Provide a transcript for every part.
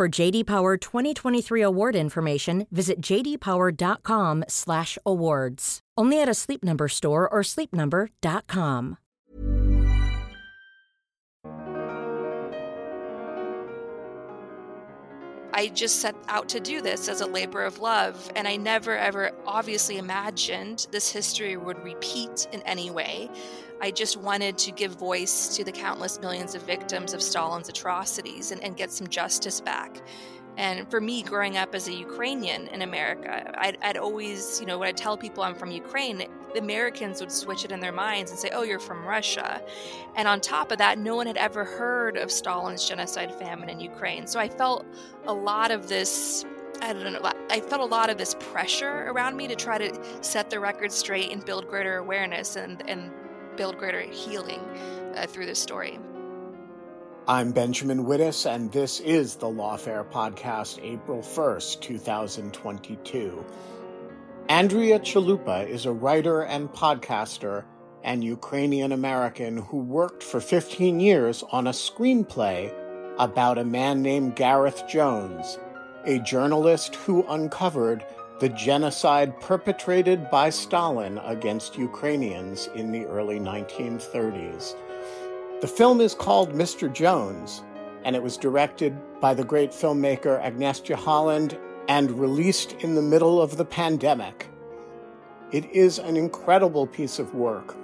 For JD Power 2023 award information, visit jdpower.com/awards. Only at a Sleep Number store or sleepnumber.com. I just set out to do this as a labor of love, and I never ever obviously imagined this history would repeat in any way. I just wanted to give voice to the countless millions of victims of Stalin's atrocities and, and get some justice back. And for me, growing up as a Ukrainian in America, I'd, I'd, always, you know, when I tell people I'm from Ukraine, Americans would switch it in their minds and say, oh, you're from Russia. And on top of that, no one had ever heard of Stalin's genocide famine in Ukraine. So I felt a lot of this. I don't know. I felt a lot of this pressure around me to try to set the record straight and build greater awareness and, and build greater healing uh, through this story. I'm Benjamin Wittes, and this is the Lawfare Podcast, April 1st, 2022. Andrea Chalupa is a writer and podcaster and Ukrainian American who worked for 15 years on a screenplay about a man named Gareth Jones, a journalist who uncovered the genocide perpetrated by Stalin against Ukrainians in the early 1930s. The film is called Mr. Jones, and it was directed by the great filmmaker Agnieszka Holland and released in the middle of the pandemic. It is an incredible piece of work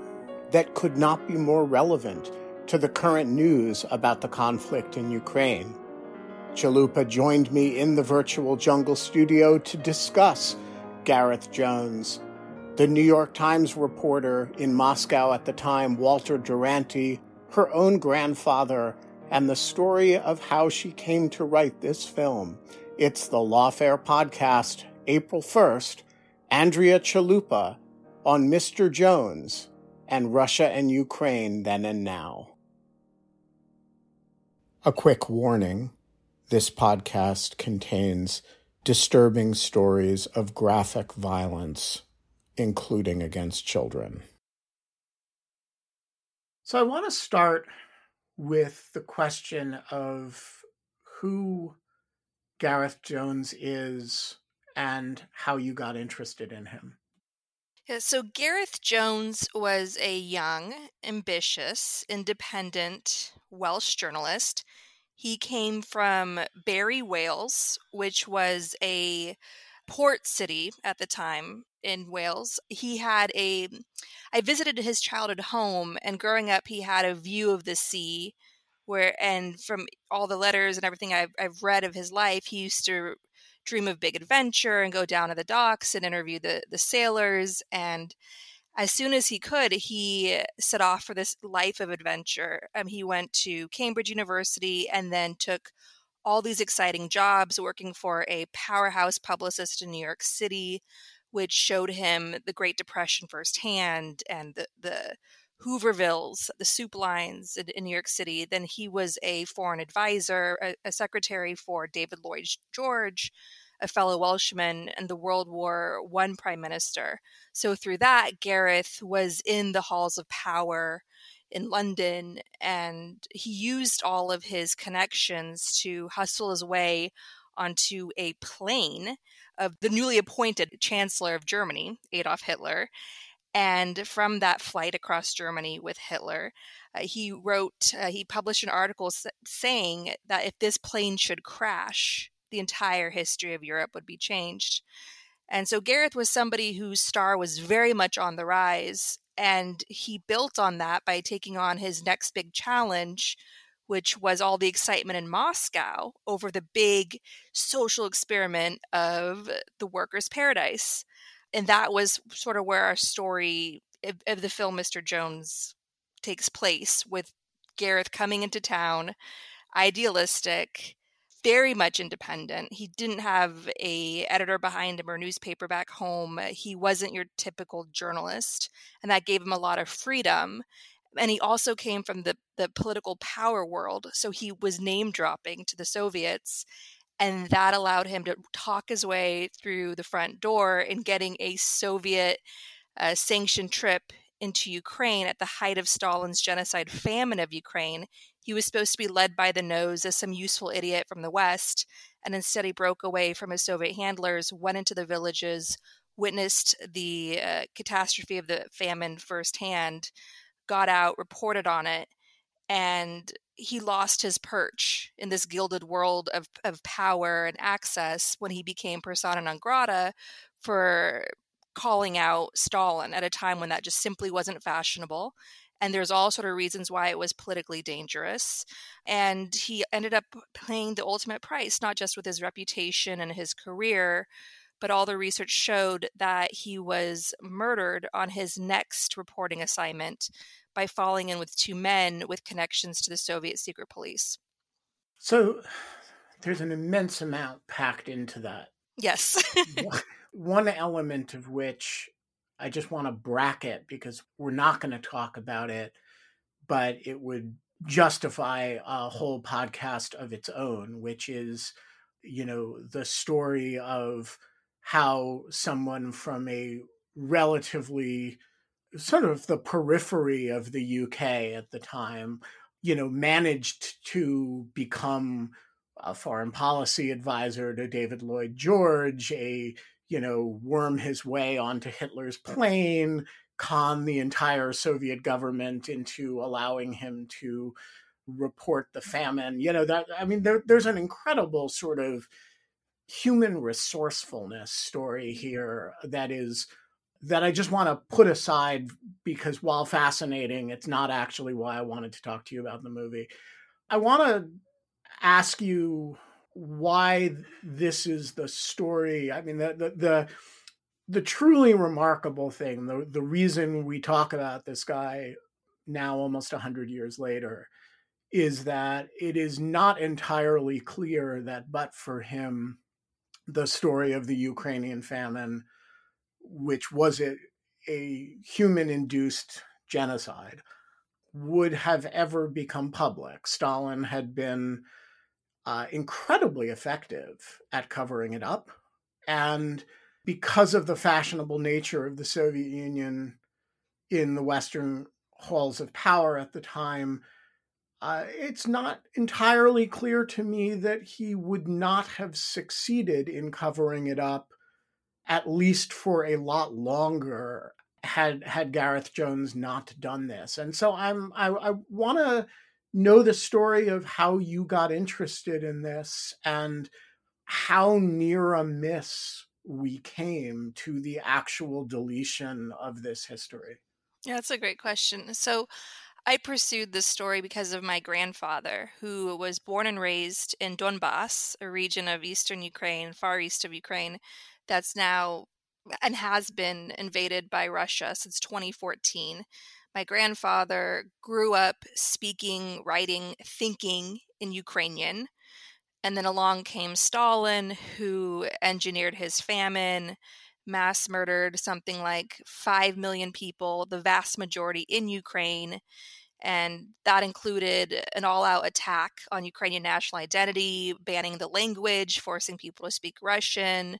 that could not be more relevant to the current news about the conflict in Ukraine. Chalupa joined me in the virtual jungle studio to discuss Gareth Jones. The New York Times reporter in Moscow at the time, Walter Duranty, her own grandfather, and the story of how she came to write this film. It's the Lawfare Podcast, April 1st, Andrea Chalupa on Mr. Jones and Russia and Ukraine then and now. A quick warning this podcast contains disturbing stories of graphic violence, including against children. So I want to start with the question of who Gareth Jones is and how you got interested in him. Yeah, so Gareth Jones was a young, ambitious, independent Welsh journalist. He came from Barry, Wales, which was a port city at the time in Wales. He had a I visited his childhood home and growing up he had a view of the sea where and from all the letters and everything I've, I've read of his life he used to dream of big adventure and go down to the docks and interview the the sailors and as soon as he could he set off for this life of adventure um, he went to cambridge university and then took all these exciting jobs working for a powerhouse publicist in New York City, which showed him the Great Depression firsthand and the, the Hoovervilles, the soup lines in, in, New York City. Then he was a foreign advisor, a, a secretary for David Lloyd George, a fellow Welshman, and the World War One prime minister. So through that, Gareth was in the halls of power in London, and he used all of his connections to hustle his way onto a plane of the newly appointed Chancellor of Germany, Adolf Hitler. And from that flight across Germany with Hitler, uh, he wrote, uh, he published an article saying that if this plane should crash, the entire history of Europe would be changed. And so Gareth was somebody whose star was very much on the rise. And he built on that by taking on his next big challenge, which was all the excitement in Moscow over the big social experiment of the workers' paradise. And that was sort of where our story of, the film Mr. Jones takes place, with Gareth coming into town, idealistic, very much independent. He didn't have a editor behind him or newspaper back home. He wasn't your typical journalist, and that gave him a lot of freedom. And he also came from the the political power world, so he was name dropping to the Soviets, and that allowed him to talk his way through the front door in getting a Soviet uh, sanctioned trip into Ukraine at the height of Stalin's genocide famine of Ukraine. He was supposed to be led by the nose as some useful idiot from the West, and instead he broke away from his Soviet handlers, went into the villages, witnessed the uh, catastrophe of the famine firsthand, got out, reported on it, and he lost his perch in this gilded world of, of power and access when he became persona non grata for calling out Stalin at a time when that just simply wasn't fashionable and there's all sort of reasons why it was politically dangerous and he ended up paying the ultimate price not just with his reputation and his career but all the research showed that he was murdered on his next reporting assignment by falling in with two men with connections to the Soviet secret police. So there's an immense amount packed into that. Yes. One element of which I just want to bracket because we're not going to talk about it, but it would justify a whole podcast of its own, which is, you know, the story of how someone from a relatively sort of the periphery of the UK at the time, you know, managed to become a foreign policy advisor to David Lloyd George, a you know, worm his way onto Hitler's plane, con the entire Soviet government into allowing him to report the famine. You know, that, I mean, there, there's an incredible sort of human resourcefulness story here that is that I just want to put aside because while fascinating, it's not actually why I wanted to talk to you about the movie. I want to ask you why this is the story. I mean, the the the, the truly remarkable thing, the the reason we talk about this guy now, almost hundred years later, is that it is not entirely clear that, but for him, the story of the Ukrainian famine, which was a, a human induced genocide, would have ever become public. Stalin had been uh, incredibly effective at covering it up. And because of the fashionable nature of the Soviet Union in the Western halls of power at the time, uh, it's not entirely clear to me that he would not have succeeded in covering it up, at least for a lot longer, had had Gareth Jones not done this. And so I'm I, I want to know the story of how you got interested in this and how near a miss we came to the actual deletion of this history. Yeah, that's a great question. So, I pursued this story because of my grandfather, who was born and raised in Donbass, a region of eastern Ukraine, far east of Ukraine, that's now and has been invaded by Russia since 2014 my grandfather grew up speaking, writing, thinking in Ukrainian. And then along came Stalin, who engineered his famine, mass murdered something like 5 million people, the vast majority in Ukraine. And that included an all out attack on Ukrainian national identity, banning the language, forcing people to speak Russian,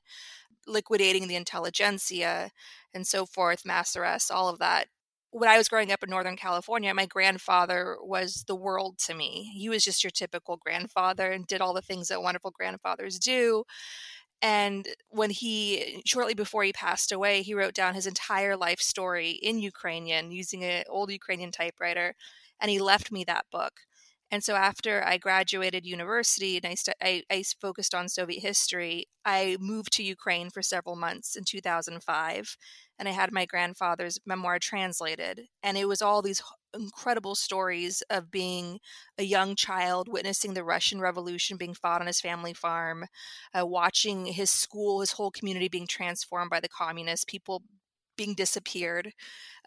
liquidating the intelligentsia, and so forth, mass arrests, all of that when I was growing up in Northern California, my grandfather was the world to me. He was just your typical grandfather and did all the things that wonderful grandfathers do. And when he, shortly before he passed away, he wrote down his entire life story in Ukrainian using an old Ukrainian typewriter. And he left me that book. And so after I graduated university and I, st- I, I, focused on Soviet history, I moved to Ukraine for several months in 2005. And I had my grandfather's memoir translated. And it was all these incredible stories of being a young child witnessing the Russian Revolution being fought on his family farm, uh, watching his school, his whole community being transformed by the communists, people being disappeared.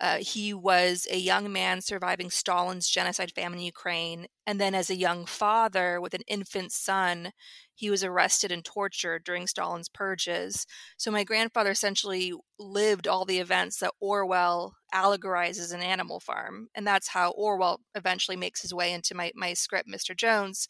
Uh, he was a young man surviving Stalin's genocide famine in Ukraine. And then, as a young father with an infant son, he was arrested and tortured during Stalin's purges. So, my grandfather essentially lived all the events that Orwell allegorizes an animal farm. And that's how Orwell eventually makes his way into my, my script, Mr. Jones.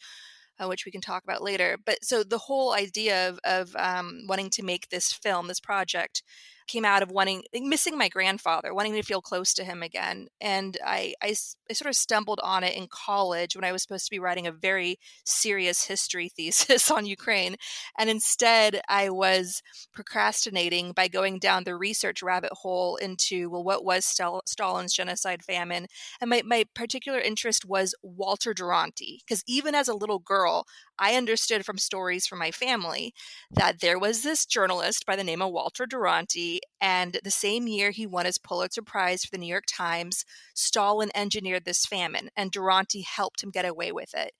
Uh, which we can talk about later. But so the whole idea of, of um, wanting to make this film, this project, came out of wanting missing my grandfather wanting to feel close to him again and I, I, I sort of stumbled on it in college when i was supposed to be writing a very serious history thesis on ukraine and instead i was procrastinating by going down the research rabbit hole into well what was Stal- stalin's genocide famine and my, my particular interest was walter duranty because even as a little girl I understood from stories from my family that there was this journalist by the name of Walter Duranty, and the same year he won his Pulitzer Prize for the New York Times, Stalin engineered this famine, and Duranty helped him get away with it.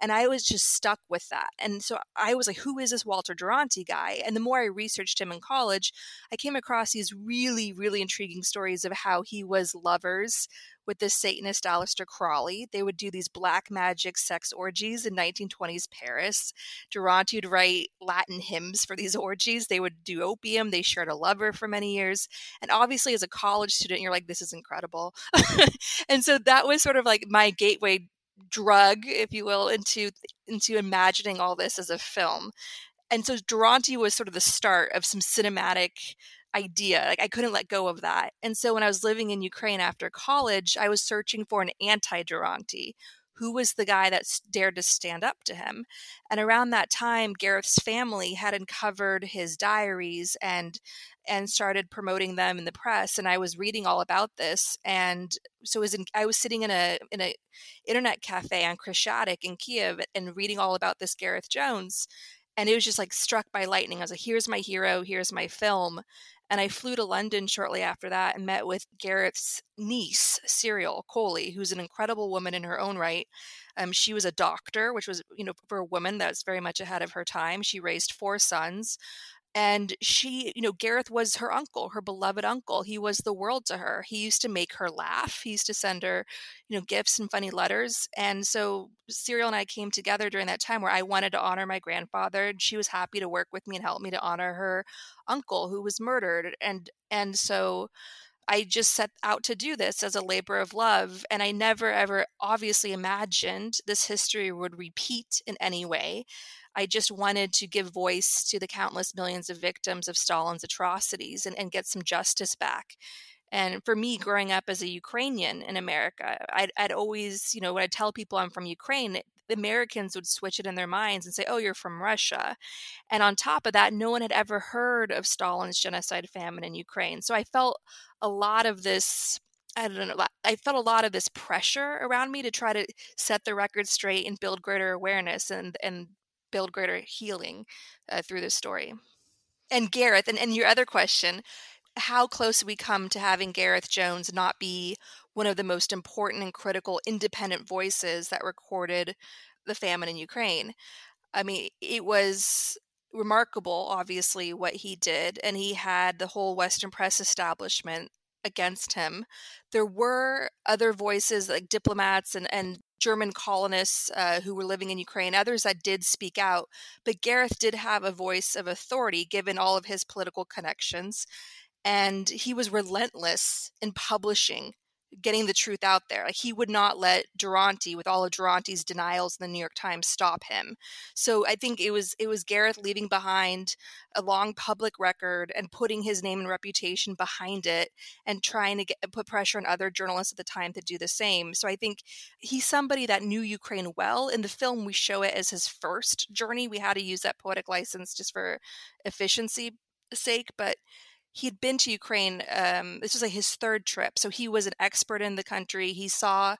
And I was just stuck with that. And so I was like, who is this Walter Duranty guy? And the more I researched him in college, I came across these really, really intriguing stories of how he was lovers with this Satanist Aleister Crowley. They would do these black magic sex orgies in 1920s Paris. Duranty would write Latin hymns for these orgies. They would do opium. They shared a lover for many years. And obviously, as a college student, you're like, this is incredible. and so that was sort of like my gateway drug, if you will, into into imagining all this as a film. And so Duranty was sort of the start of some cinematic idea. Like I couldn't let go of that. And so when I was living in Ukraine after college, I was searching for an anti Duranty. Who was the guy that dared to stand up to him? And around that time, Gareth's family had uncovered his diaries and and started promoting them in the press. And I was reading all about this. And so was in, I was sitting in a in a internet cafe on Khreshchatyk in Kiev and reading all about this Gareth Jones and it was just like struck by lightning. I was like, here's my hero, here's my film. And I flew to London shortly after that and met with Gareth's niece, Siriol Colley, who's an incredible woman in her own right. Um, she was a doctor, which was, you know, for a woman that's very much ahead of her time. She raised four sons and she you know gareth was her uncle her beloved uncle he was the world to her he used to make her laugh he used to send her you know gifts and funny letters and so Siriol and i came together during that time where i wanted to honor my grandfather and she was happy to work with me and help me to honor her uncle who was murdered and and so I just set out to do this as a labor of love. And I never, ever obviously imagined this history would repeat in any way. I just wanted to give voice to the countless millions of victims of Stalin's atrocities and, and get some justice back. And for me, growing up as a Ukrainian in America, I'd, I'd always, you know, when I tell people I'm from Ukraine, Americans would switch it in their minds and say, oh, you're from Russia. And on top of that, no one had ever heard of Stalin's genocide famine in Ukraine. So I felt a lot of this I don't know. I felt a lot of this pressure around me to try to set the record straight and build greater awareness and and build greater healing uh, through this story. And Gareth, and, and your other question, how close we come to having Gareth Jones not be one of the most important and critical independent voices that recorded the famine in Ukraine. I mean, it was remarkable, obviously, what he did, and he had the whole Western press establishment against him. There were other voices like diplomats and, and German colonists uh, who were living in Ukraine, others that did speak out. But Gareth did have a voice of authority given all of his political connections. And he was relentless in publishing getting the truth out there. Like he would not let Duranty, with all of Duranty's denials in the New York Times, stop him. So I think it was it was Gareth leaving behind a long public record and putting his name and reputation behind it, and trying to get put pressure on other journalists at the time to do the same. So I think he's somebody that knew Ukraine well. In the film, we show it as his first journey. We had to use that poetic license just for efficiency sake, but he'd been to Ukraine. Um, this was like his third trip, so he was an expert in the country. He saw,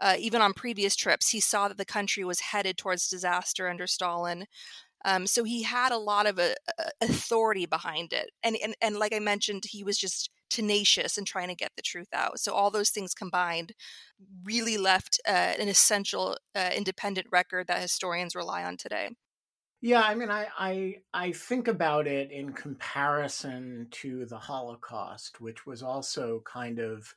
uh, even on previous trips, he saw that the country was headed towards disaster under Stalin. Um, so he had a lot of uh, uh authority behind it, and, and and like I mentioned, he was just tenacious in trying to get the truth out. So all those things combined really left uh, an essential uh, independent record that historians rely on today. Yeah, I mean, I, I I think about it in comparison to the Holocaust, which was also kind of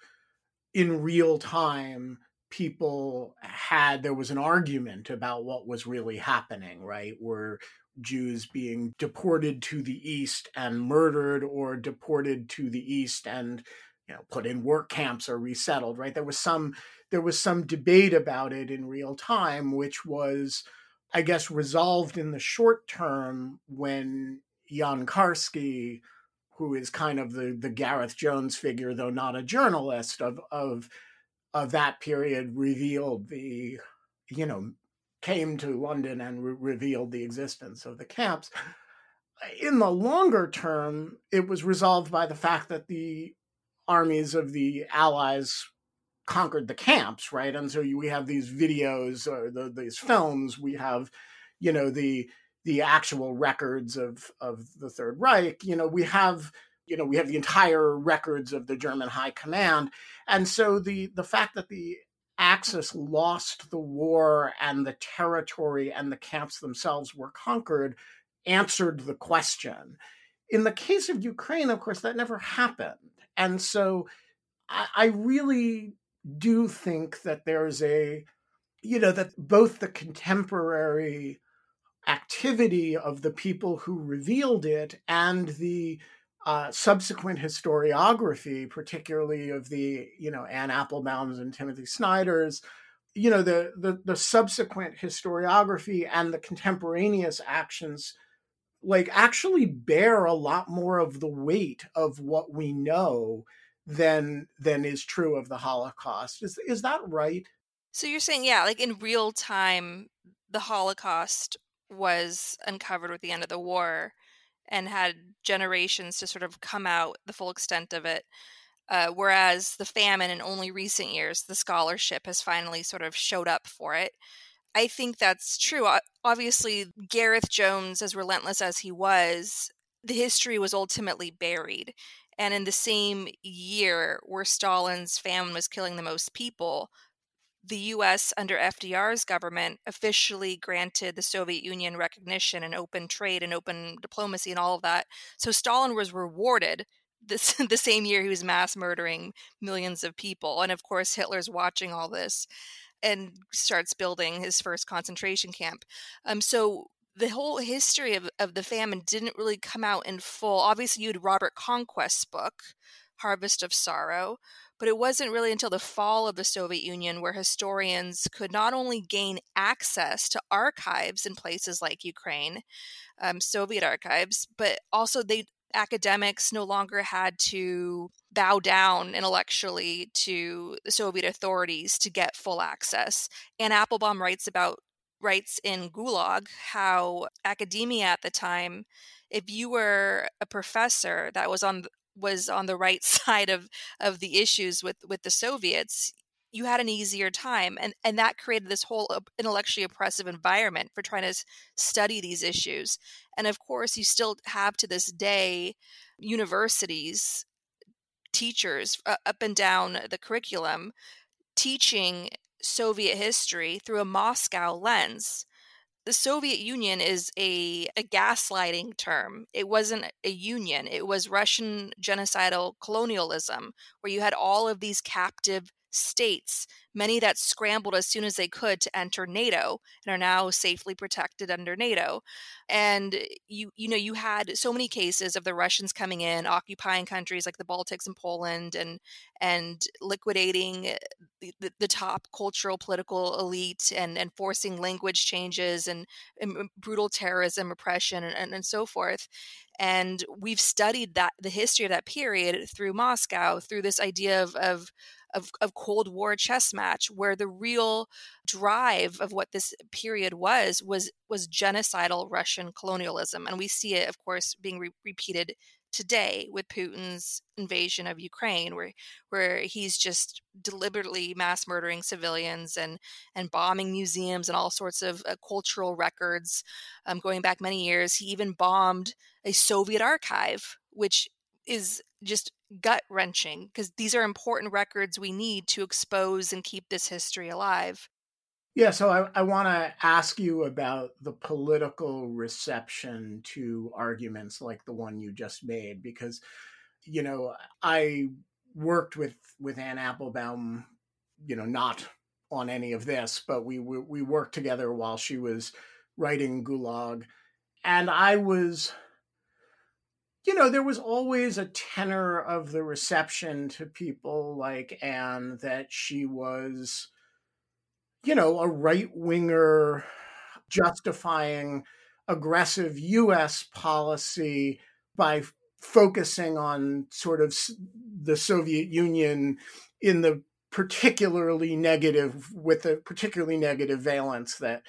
in real time. People had there was an argument about what was really happening, right? Were Jews being deported to the east and murdered, or deported to the east and you know put in work camps or resettled, right? There was some there was some debate about it in real time, which was I guess, resolved in the short term when Jan Karski, who is kind of the, the Gareth Jones figure, though not a journalist of, of, of that period, revealed the, you know, came to London and re- revealed the existence of the camps. In the longer term, it was resolved by the fact that the armies of the Allies conquered the camps, right? And so we have these videos or the, these films. We have, you know, the the actual records of of the Third Reich. You know, we have you know we have the entire records of the German High Command, and so the the fact that the Axis lost the war and the territory and the camps themselves were conquered answered the question. In the case of Ukraine, of course, that never happened, and so I, I really do think that there's a, you know, that both the contemporary activity of the people who revealed it and the uh, subsequent historiography, particularly of the, you know, Anne Applebaum's and Timothy Snyder's, you know, the, the, the subsequent historiography and the contemporaneous actions like actually bear a lot more of the weight of what we know than than is true of the Holocaust. Is is that right? So you're saying, yeah, like in real time, the Holocaust was uncovered with the end of the war and had generations to sort of come out the full extent of it. Uh, whereas the famine in only recent years, the scholarship has finally sort of showed up for it. I think that's true. Obviously, Gareth Jones, as relentless as he was, the history was ultimately buried. And in the same year where Stalin's famine was killing the most people, the US under FDR's government officially granted the Soviet Union recognition and open trade and open diplomacy and all of that. So Stalin was rewarded this the same year he was mass murdering millions of people. And of course Hitler's watching all this and starts building his first concentration camp. Um, so the whole history of, of the famine didn't really come out in full. Obviously, you had Robert Conquest's book, Harvest of Sorrow, but it wasn't really until the fall of the Soviet Union where historians could not only gain access to archives in places like Ukraine, um, Soviet archives, but also they academics no longer had to bow down intellectually to the Soviet authorities to get full access. And Applebaum writes about writes in Gulag how academia at the time, if you were a professor that was on was on the right side of of the issues with with the Soviets, you had an easier time, and and that created this whole intellectually oppressive environment for trying to study these issues. And of course, you still have to this day universities teachers uh, up and down the curriculum teaching Soviet history through a Moscow lens. The Soviet Union is a, a gaslighting term. It wasn't a union, it was Russian genocidal colonialism, where you had all of these captive states, many that scrambled as soon as they could to enter NATO and are now safely protected under NATO. And eh, you you know you had so many cases of the Russians coming in, occupying countries like the Baltics and Poland, and and liquidating eh, the, the, the top cultural political elite and and forcing language changes and, and brutal terrorism, oppression, and, and, and so forth and we've studied that the history of that period through Moscow, through this idea of, of of, of Cold War chess match, where the real drive of what this period was was was genocidal Russian colonialism, and we see it, of course, being re- repeated today with Putin's invasion of Ukraine, where where he's just deliberately mass murdering civilians and and bombing museums and all sorts of uh, cultural records. Um, going back many years, he even bombed a Soviet archive, which is just gut wrenching because these are important records we need to expose and keep this history alive. Yeah, so I, I want to ask you about the political reception to arguments like the one you just made, because, you know, I worked with with Anne Applebaum, you know, not on any of this, but we we, we worked together while she was writing Gulag, and I was you know, there was always a tenor of the reception to people like Anne that she was you know, a right winger justifying aggressive US policy by focusing on sort of the Soviet Union in the particularly negative, with the particularly negative valence that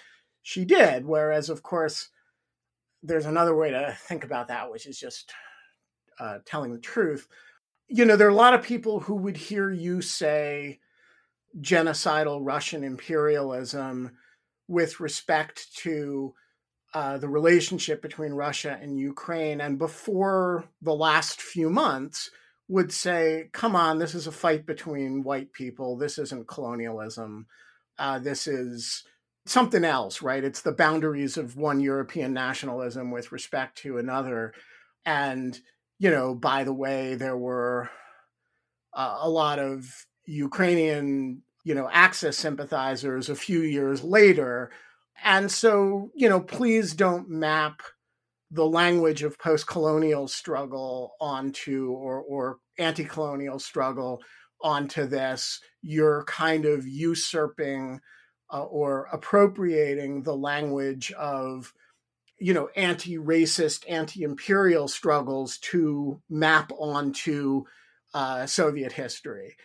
she did. Whereas, of course, there's another way to think about that, which is just uh, telling the truth. You know, there are a lot of people who would hear you say, genocidal Russian imperialism with respect to uh, the relationship between Russia and Ukraine. And before the last few months, would say, come on, this is a fight between white people. This isn't colonialism. Uh, this is something else, right? It's the boundaries of one European nationalism with respect to another. And, you know, by the way, there were uh, a lot of Ukrainian you know, Axis sympathizers a few years later. And so, you know, please don't map the language of post-colonial struggle onto or or anti-colonial struggle onto this. You're kind of usurping uh, or appropriating the language of you know anti-racist anti-imperial struggles to map onto uh, soviet history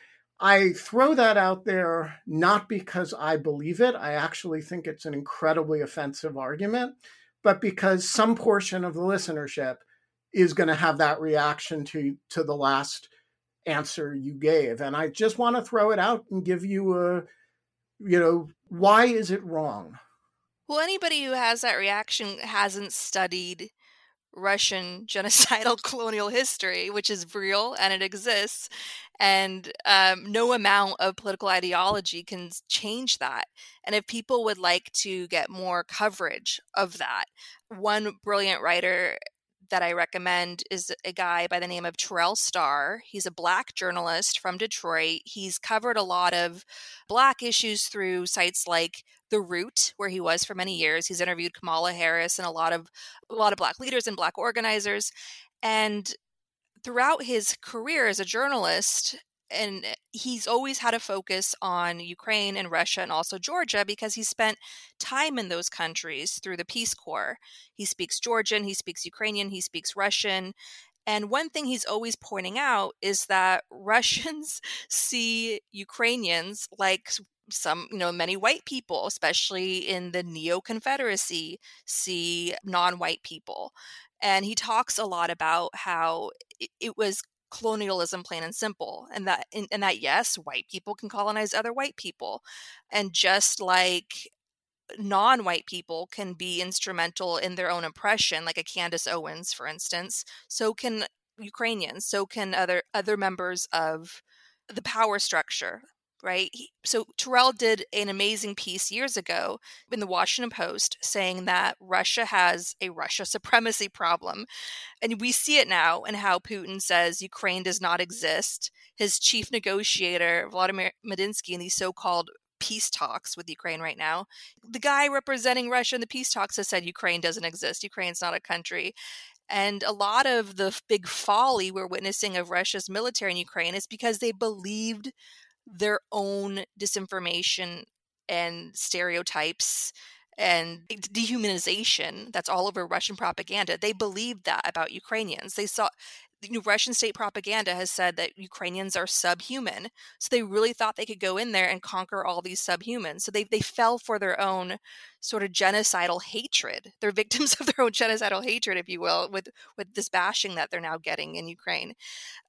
I throw that out there not because I believe it. I actually think it's an incredibly offensive argument, but because some portion of the listenership is going to have that reaction to to the last answer you gave. And I just want to throw it out and give you a you know, why is it wrong? Well, anybody who has that reaction hasn't studied Russian genocidal colonial history, which is real and it exists. And um, no amount of political ideology can change that. And if people would like to get more coverage of that, one brilliant writer that I recommend is a guy by the name of Terrell Starr. He's a black journalist from Detroit. He's covered a lot of black issues through sites like The Root, where he was for many years. He's interviewed Kamala Harris and a lot of a lot of black leaders and black organizers. And throughout his career as a journalist, and eh, he's always had a focus on Ukraine and Russia and also Georgia because he spent time in those countries through the Peace Corps. He speaks Georgian, he speaks Ukrainian, he speaks Russian. And one thing he's always pointing out is that Russians see Ukrainians like some, you know, many white people, especially in the neo Confederacy, see non white people. And he talks a lot about how it was colonialism plain and simple and that and that yes white people can colonize other white people and just like non-white people can be instrumental in their own oppression like a Candace Owens for instance so can Ukrainians so can other other members of the power structure right? He, so Terrell did an amazing piece years ago in the Washington Post saying that Russia has a Russia supremacy problem. And we see it now in how Putin says Ukraine does not exist. His chief negotiator, Vladimir Medinsky, in these so called peace talks with Ukraine right now. The guy representing Russia in the peace talks has said Ukraine doesn't exist. Ukraine's not a country. And a lot of the big folly we're witnessing of Russia's military in Ukraine is because they believed their own disinformation and stereotypes and dehumanization that's all over Russian propaganda. They believed that about Ukrainians. They saw Russian state propaganda has said that Ukrainians are subhuman. So they really thought they could go in there and conquer all these subhumans. So they, they fell for their own sort of genocidal hatred. They're victims of their own genocidal hatred, if you will, with, with this bashing that they're now getting in Ukraine.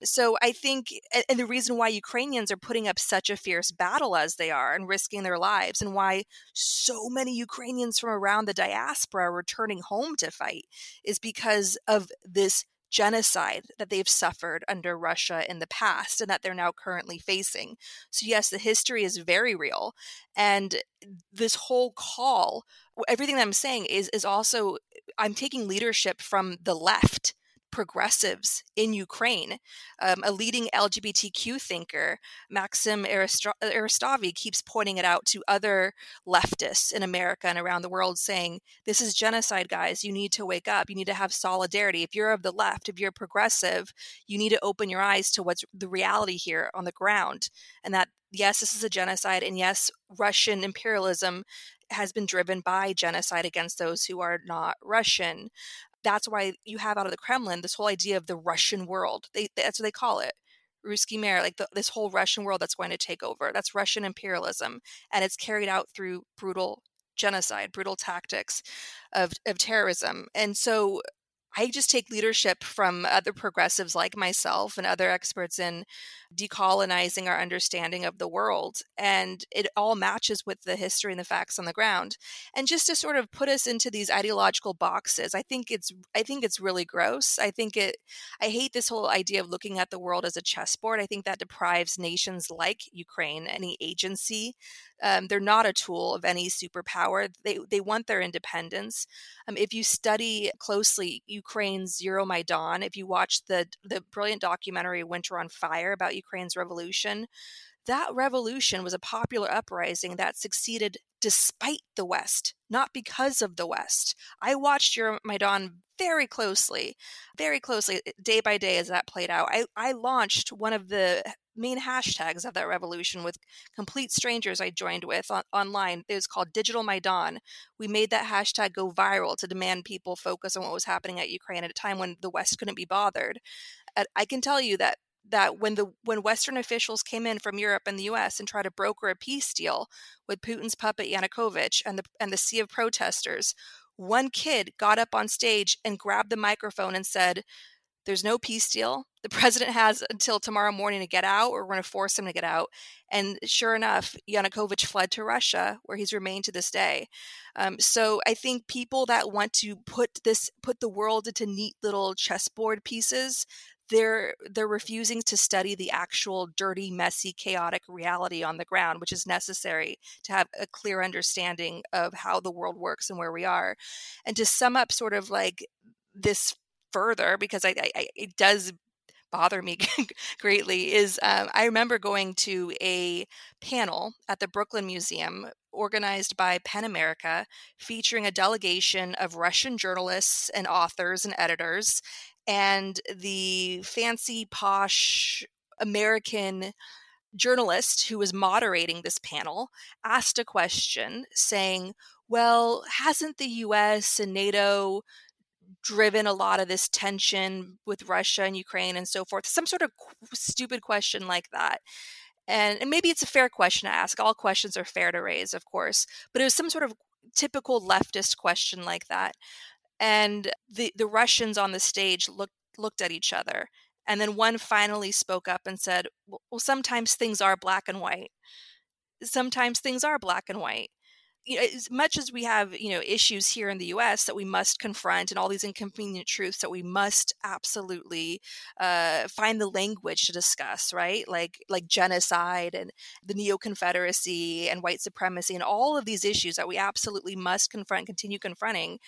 So I think, and the reason why Ukrainians are putting up such a fierce battle as they are and risking their lives, and why so many Ukrainians from around the diaspora are returning home to fight is because of this genocide that they've suffered under Russia in the past and that they're now currently facing. So, yes, the history is very real. And this whole call, everything that I'm saying is, is also, I'm taking leadership from the left progressives in Ukraine. Um, a leading LGBTQ thinker, Maxim Eristavi, keeps pointing it out to other leftists in America and around the world, saying, This is genocide, guys. You need to wake up. You need to have solidarity. If you're of the left, if you're progressive, you need to open your eyes to what's the reality here on the ground. And that, yes, this is a genocide. And yes, Russian imperialism has been driven by genocide against those who are not Russian that's why you have out of the Kremlin this whole idea of the Russian world. They, that's what they call it. Ruski Mir, like the, this whole Russian world that's going to take over. That's Russian imperialism. And it's carried out through brutal genocide, brutal tactics of, of terrorism. And so I just take leadership from other progressives like myself and other experts in decolonizing our understanding of the world. And it all matches with the history and the facts on the ground. And just to sort of put us into these ideological boxes, I think it's I think it's really gross. I think it I hate this whole idea of looking at the world as a chessboard. I think that deprives nations like Ukraine any agency. Um, they're not a tool of any superpower. They they want their independence. Um, if you study closely Ukraine's Euromaidan, if you watch the the brilliant documentary Winter on Fire about Ukraine's revolution, that revolution was a popular uprising that succeeded despite the West, not because of the West. I watched Euromaidan very closely, very closely, day by day as that played out. I, I launched one of the main hashtags of that revolution with complete strangers I joined with on, online. It was called Digital Maidan. We made that hashtag go viral to demand people focus on what was happening at Ukraine at a time when the West couldn't be bothered. I can tell you that that when the when Western officials came in from Europe and the U.S. and tried to broker a peace deal with Putin's puppet Yanukovych and the and the sea of protesters, one kid got up on stage and grabbed the microphone and said, "There's no peace deal. The president has until tomorrow morning to get out, or we're going to force him to get out." And sure enough, Yanukovych fled to Russia, where he's remained to this day. Um, so I think people that want to put this put the world into neat little chessboard pieces they're they're refusing to study the actual dirty messy chaotic reality on the ground which is necessary to have a clear understanding of how the world works and where we are and to sum up sort of like this further because I, I it does bother me greatly is um, I remember going to a panel at the Brooklyn Museum organized by PEN America featuring a delegation of Russian journalists and authors and editors and the fancy posh American journalist who was moderating this panel asked a question saying, Well, hasn't the US and NATO driven a lot of this tension with Russia and Ukraine and so forth? Some sort of stupid question like that. And, and maybe it's a fair question to ask. All questions are fair to raise, of course, but it was some sort of typical leftist question like that and the the Russians on the stage looked looked at each other and then one finally spoke up and said well sometimes things are black and white sometimes things are black and white you know, as much as we have you know issues here in the U.S. that we must confront, and all these inconvenient truths that we must absolutely uh, find the language to discuss, right? Like like genocide and the neo Confederacy and white supremacy and all of these issues that we absolutely must confront, continue confronting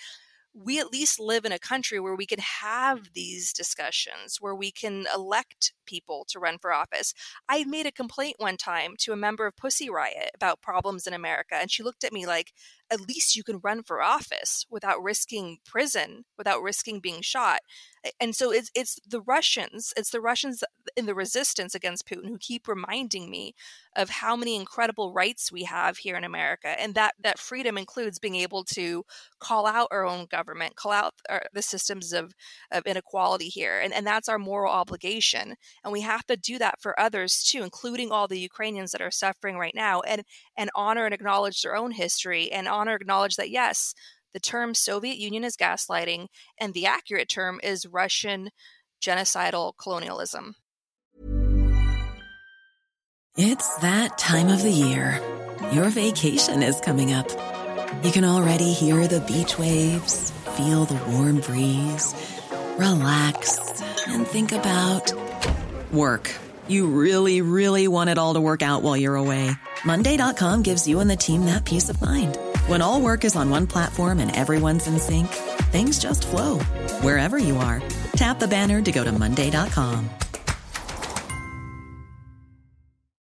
we at least live in a country where we can have these discussions, where we can elect people to run for office. I made a complaint one time to a member of Pussy Riot about problems in America, and she looked at me like, at least you can run for office without risking prison, without risking being shot. And so it's it's the Russians, it's the Russians in the resistance against Putin who keep reminding me of how many incredible rights we have here in America, and that that freedom includes being able to call out our own government, call out our, the systems of of inequality here, and and that's our moral obligation, and we have to do that for others too, including all the Ukrainians that are suffering right now, and and honor and acknowledge their own history, and honor acknowledge that yes, the term Soviet Union is gaslighting, and the accurate term is Russian genocidal colonialism. It's that time of the year. Your vacation is coming up. You can already hear the beach waves, feel the warm breeze, relax, and think about work. You really, really want it all to work out while you're away. Monday.com gives you and the team that peace of mind. When all work is on one platform and everyone's in sync, things just flow wherever you are. Tap the banner to go to Monday.com.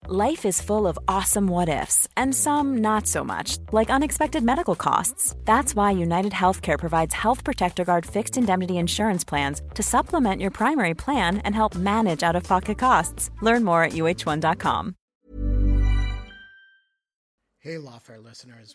Life is full of awesome what ifs, and some not so much, like unexpected medical costs. That's why United Healthcare provides Health Protector Guard fixed indemnity insurance plans to supplement your primary plan and help manage out of pocket costs. Learn more at uh1.com. Hey, Lawfare listeners,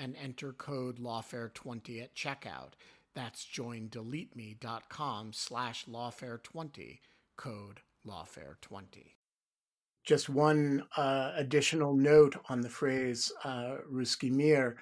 and enter code lawfare20 at checkout. That's joindeleteme.com slash lawfare20, code lawfare20. Just one uh, additional note on the phrase uh, Ruski Mir,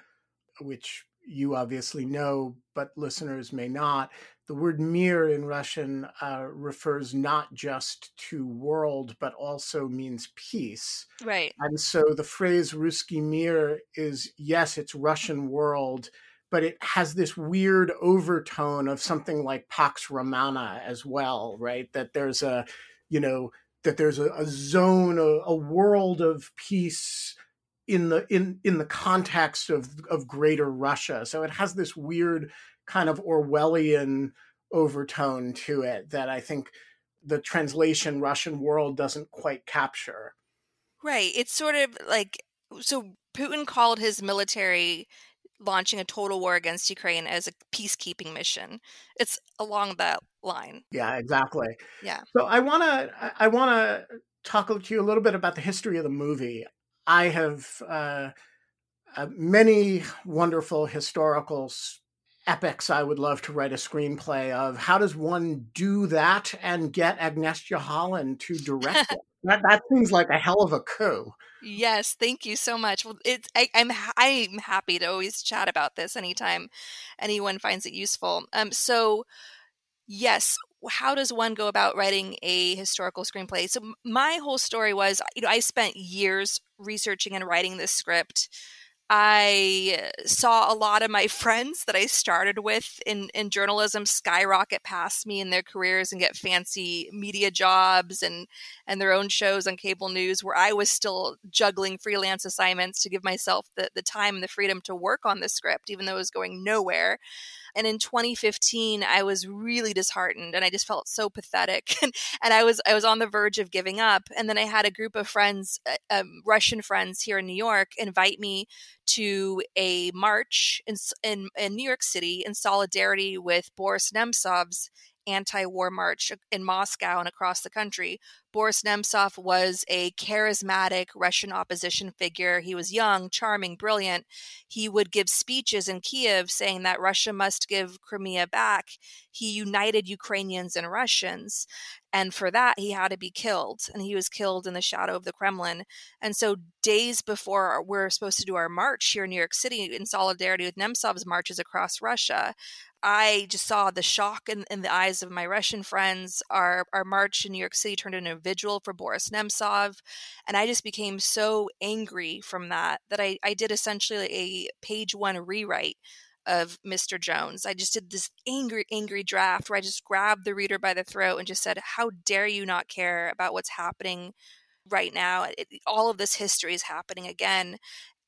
which you obviously know, but listeners may not. The word mir in Russian uh, refers not just to world, but also means peace. Right. And so the phrase Ruski mir is, yes, it's Russian world, but it has this weird overtone of something like Pax Romana as well, right? That there's a, you know, that there's a, a zone, a, a world of peace in the in in the context of of greater Russia. So it has this weird kind of Orwellian overtone to it that I think the translation Russian world doesn't quite capture. Right. It's sort of like so Putin called his military launching a total war against Ukraine as a peacekeeping mission. It's along that line. Yeah, exactly. Yeah. So I want to I want to talk to you a little bit about the history of the movie. I have uh, uh, many wonderful historical epics I would love to write a screenplay of. How does one do that and get Agnieszka Holland to direct it? That, that seems like a hell of a coup. Yes, thank you so much. Well, it's I, am I'm, I'm happy to always chat about this anytime anyone finds it useful. Um, so yes, how does one go about writing a historical screenplay? So my whole story was, you know, I spent years researching and writing this script. I saw a lot of my friends that I started with in, in journalism skyrocket past me in their careers and get fancy media jobs and, and their own shows on cable news, where I was still juggling freelance assignments to give myself the, the time and the freedom to work on the script, even though it was going nowhere. And in 2015, I was really disheartened and I just felt so pathetic. and, I was I was on the verge of giving up. And then I had a group of friends, uh, um, Russian friends here in New York, invite me to a march in, in, in New York City in solidarity with Boris Nemtsov's anti war march in Moscow and across the country. Boris Nemtsov was a charismatic Russian opposition figure. He was young, charming, brilliant. He would give speeches in Kiev saying that Russia must give Crimea back. He united Ukrainians and Russians. And for that, he had to be killed. And he was killed in the shadow of the Kremlin. And so, days before we're supposed to do our march here in New York City in solidarity with Nemtsov's marches across Russia, I just saw the shock in, in, the eyes of my Russian friends. Our our march in New York City turned into a vigil for Boris Nemtsov, and I just became so angry from that that I, I did essentially a page one rewrite of Mr. Jones. I just did this angry, angry draft where I just grabbed the reader by the throat and just said, "How dare you not care about what's happening right now? It, all of this history is happening again,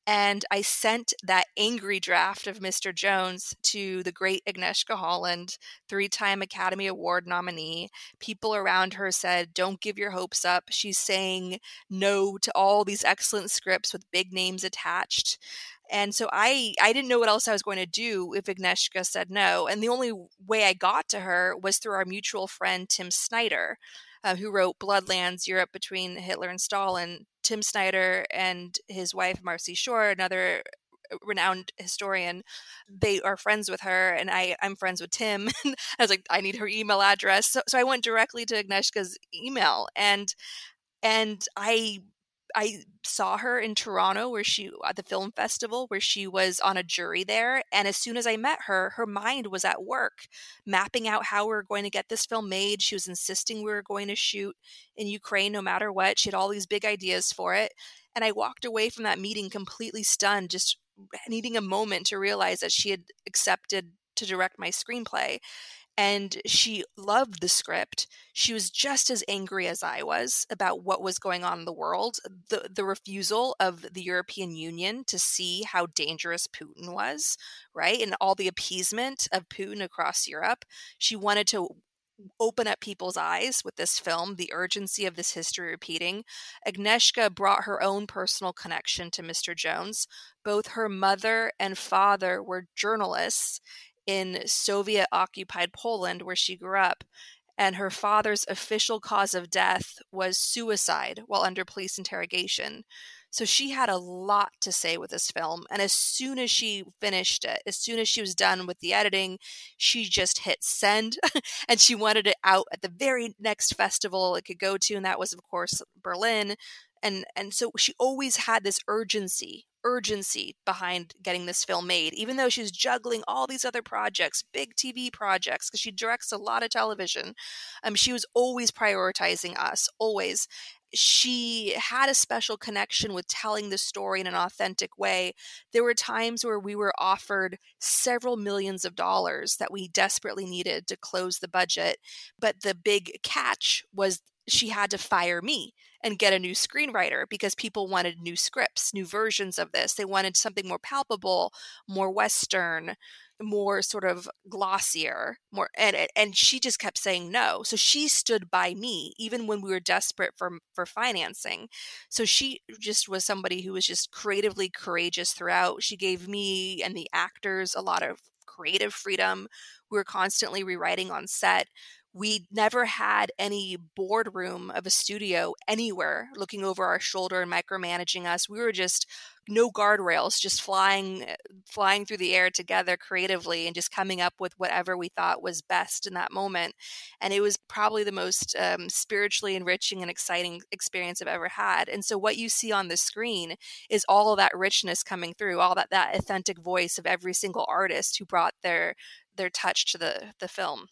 and I sent that angry draft of Mr. Jones to the great Agnieszka Holland, three time Academy Award nominee. People around her said, Don't give your hopes up. She's saying no to all these excellent scripts with big names attached. And so I, I didn't know what else I was going to do if Agnieszka said no. And the only way I got to her was through our mutual friend, Tim Snyder. Uh, who wrote Bloodlands, Europe Between Hitler and Stalin. Tim Snyder and his wife, Marci Shore, another uh, renowned historian they are friends with her and I, i'm friends with tim i was like i need her email address so, so i went directly to agnieszka's email and and i I saw her in Toronto where she at the film festival where she was on a jury there and as soon as I met her her mind was at work mapping out how we are going to get this film made. She was insisting we were going to shoot in Ukraine no matter what. She had all these big ideas for it And I walked away from that meeting completely stunned, just needing a moment to realize that she had accepted to direct my screenplay and she loved the script. She was just as angry as I was about what was going on in the world. The the refusal of the European Union to see how dangerous Putin was, right? And all the appeasement of Putin across Europe. She wanted to open up people's eyes with this film, the urgency of this history repeating. Agnieszka brought her own personal connection to Mr. Jones. Both her mother and father were journalists in Soviet occupied Poland, where she grew up. And her father's official cause of death was suicide while under police interrogation. So she had a lot to say with this film. And as soon as she finished it, as soon as she was done with the editing, she just hit send and she wanted it out at the very next festival it could go to. And that was, of course, Berlin. And, and so she always had this urgency urgency behind getting this film made, even though she's juggling all these other projects, big TV projects, because she directs a lot of television. Um, she was always prioritizing us, always. She had a special connection with telling the story in an authentic way. There were times where we were offered several millions of dollars that we desperately needed to close the budget. But the big catch was she had to fire me and get a new screenwriter because people wanted new scripts, new versions of this. They wanted something more palpable, more western, more sort of glossier, more and and she just kept saying no. So she stood by me even when we were desperate for for financing. So she just was somebody who was just creatively courageous throughout. She gave me and the actors a lot of creative freedom. We were constantly rewriting on set we never had any boardroom of a studio anywhere looking over our shoulder and micromanaging us. We were just no guardrails, just flying eh, flying through the air together creatively and just coming up with whatever we thought was best in that moment. And it was probably the most um, spiritually enriching and exciting experience I've ever had. And so what you see on the screen is all of that richness coming through, all that that authentic voice of every single artist who brought their their touch to the the film.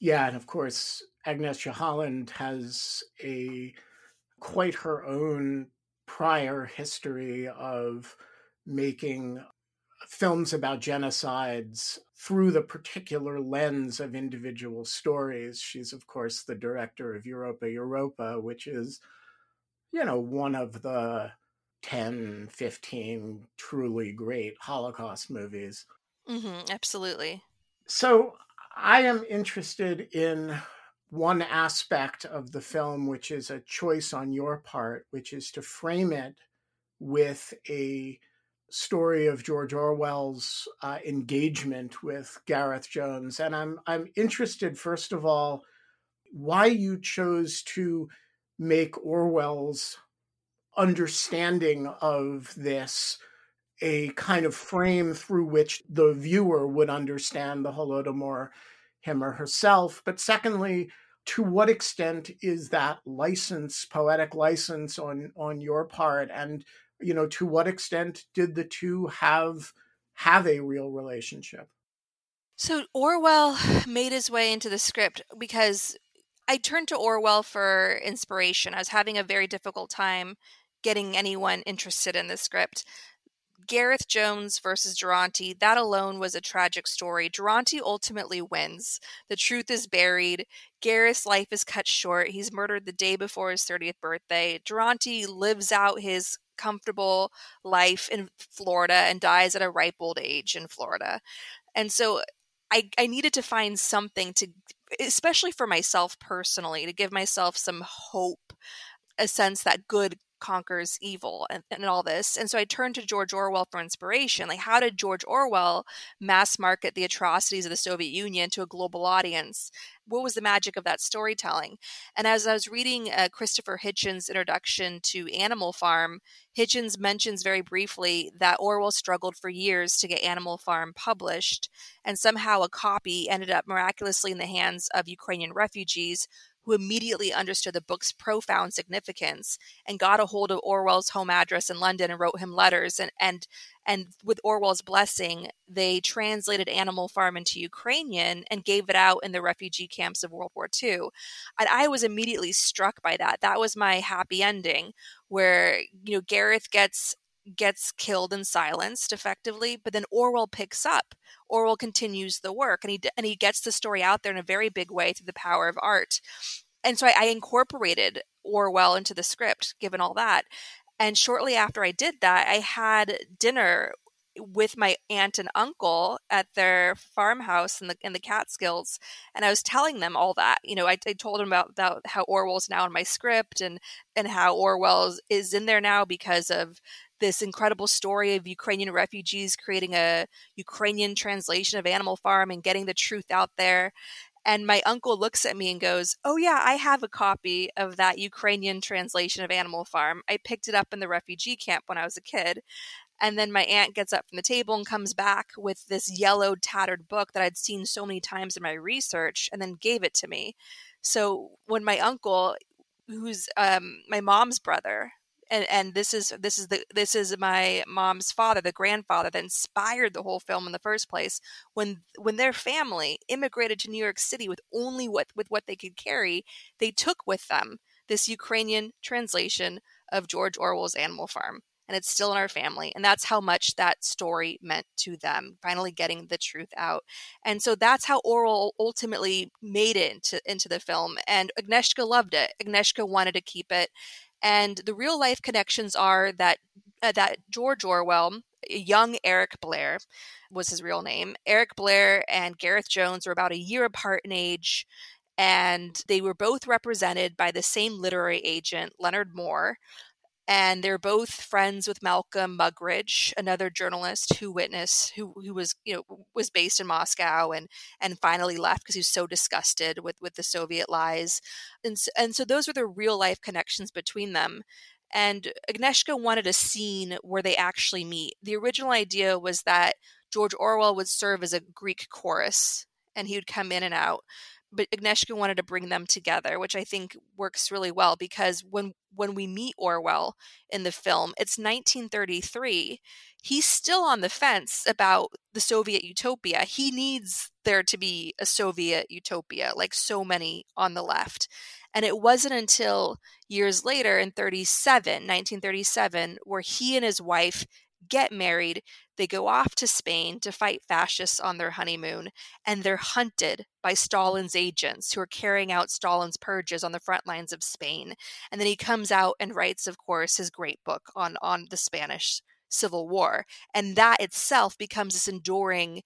Yeah, and of course, Agnieszka Holland has a quite her own prior history of making films about genocides through the particular lens of individual stories. She's, of course, the director of Europa Europa, which is, you know, one of the 10, 15 truly great Holocaust movies. Mm-hmm, absolutely. So I am interested in one aspect of the film, which is a choice on your part, which is to frame it with a story of George Orwell's uh, engagement with Gareth Jones. And I'm I'm interested, first of all, why you chose to make Orwell's understanding of this a kind of frame through which the viewer would understand the Holodomor him or herself. But secondly, to what extent is that license, poetic license on on your part? And you know, to what extent did the two have have a real relationship? So Orwell made his way into the script because I turned to Orwell for inspiration. I was having a very difficult time getting anyone interested in the script. Gareth Jones versus Duranty, that alone was a tragic story. Duranty ultimately wins. The truth is buried. Gareth's life is cut short. He's murdered the day before his 30th birthday. Duranty lives out his comfortable life in Florida and dies at a ripe old age in Florida. And so I, I needed to find something to, especially for myself personally, to give myself some hope, a sense that good conquers evil and, and all this. And so I turned to George Orwell for inspiration. Like, how did George Orwell mass market the atrocities of the Soviet Union to a global audience? What was the magic of that storytelling? And as I was reading uh, Christopher Hitchens' introduction to Animal Farm, Hitchens mentions very briefly that Orwell struggled for years to get Animal Farm published, and somehow a copy ended up miraculously in the hands of Ukrainian refugees who immediately understood the book's profound significance and got a hold of Orwell's home address in London and wrote him letters. And, and, and with Orwell's blessing, they translated Animal Farm into Ukrainian and gave it out in the refugee camps of World War II. And I was immediately struck by that. That was my happy ending, where, you know, Gareth gets gets killed and silenced effectively but then orwell picks up. Orwell continues the work and he and he gets the story out there in a very big way through the power of art. And so I, I incorporated orwell into the script given all that. And shortly after i did that i had dinner with my aunt and uncle at their farmhouse in the in the Catskills, and I was telling them all that. You know, I, I told them about, about how Orwell's now in my script, and and how Orwell is in there now because of this incredible story of Ukrainian refugees creating a Ukrainian translation of Animal Farm and getting the truth out there. And my uncle looks at me and goes, Oh, yeah, I have a copy of that Ukrainian translation of Animal Farm. I picked it up in the refugee camp when I was a kid. And then my aunt gets up from the table and comes back with this yellowed, tattered book that I'd seen so many times in my research and then gave it to me. So when my uncle, who's um, my mom's brother, and and this is this is the this is my mom's father the grandfather that inspired the whole film in the first place when when their family immigrated to New York City with only what with what they could carry they took with them this Ukrainian translation of George Orwell's Animal Farm and it's still in our family and that's how much that story meant to them finally getting the truth out. And so that's how Orwell ultimately made it into into the film and Agnieszka loved it. Agnieszka wanted to keep it and the real life connections are that uh, that George Orwell, young Eric Blair was his real name. Eric Blair and Gareth Jones were about a year apart in age and they were both represented by the same literary agent, Leonard Moore and they're both friends with Malcolm Muggeridge, another journalist who witnessed who who was you know was based in Moscow and and finally left because he was so disgusted with with the Soviet lies, and and so those were the real life connections between them. And Agnieszka wanted a scene where they actually meet. The original idea was that George Orwell would serve as a Greek chorus, and he would come in and out but Agnieszka wanted to bring them together, which I think works really well because when when we meet Orwell in the film, it's 1933. He's still on the fence about the Soviet utopia. He needs there to be a Soviet utopia, like so many on the left. And it wasn't until years later in 37, 1937, where he and his wife get married, they go off to Spain to fight fascists on their honeymoon, and they're hunted by mm. Stalin's agents who are carrying out Stalin's purges on the front lines of Spain. And then he comes out and writes, of course, his great book on, on the Spanish Civil War. And that itself becomes this enduring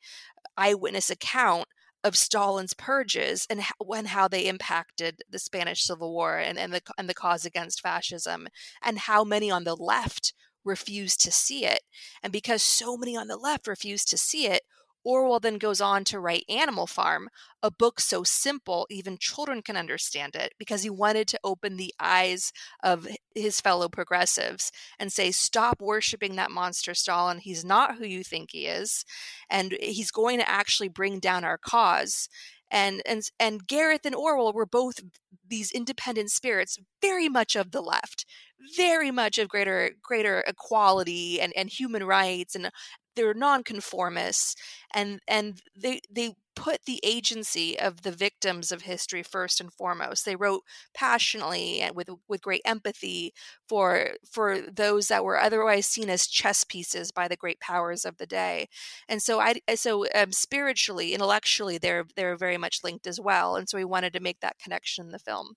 eyewitness account of Stalin's purges and how, and how they impacted the Spanish Civil War and, and the and the cause against fascism and how many on the left refuse to see it. And because so many on the left refuse to see it, Orwell then goes on to write Animal Farm, a book so simple even children can understand it, because he wanted to open the eyes of his fellow progressives and say, stop worshiping that monster Stalin. He's not who you think he is. And he's going to actually bring down our cause. And, and and Gareth and Orwell were both these independent spirits, very much of the left, very much of greater greater equality and, and human rights and they're nonconformists and and they they put the agency of the victims of history first and foremost. They wrote passionately and with with great empathy for for those that were otherwise seen as chess pieces by the great powers of the day. And so i so um, spiritually intellectually they're they're very much linked as well and so we wanted to make that connection in the film.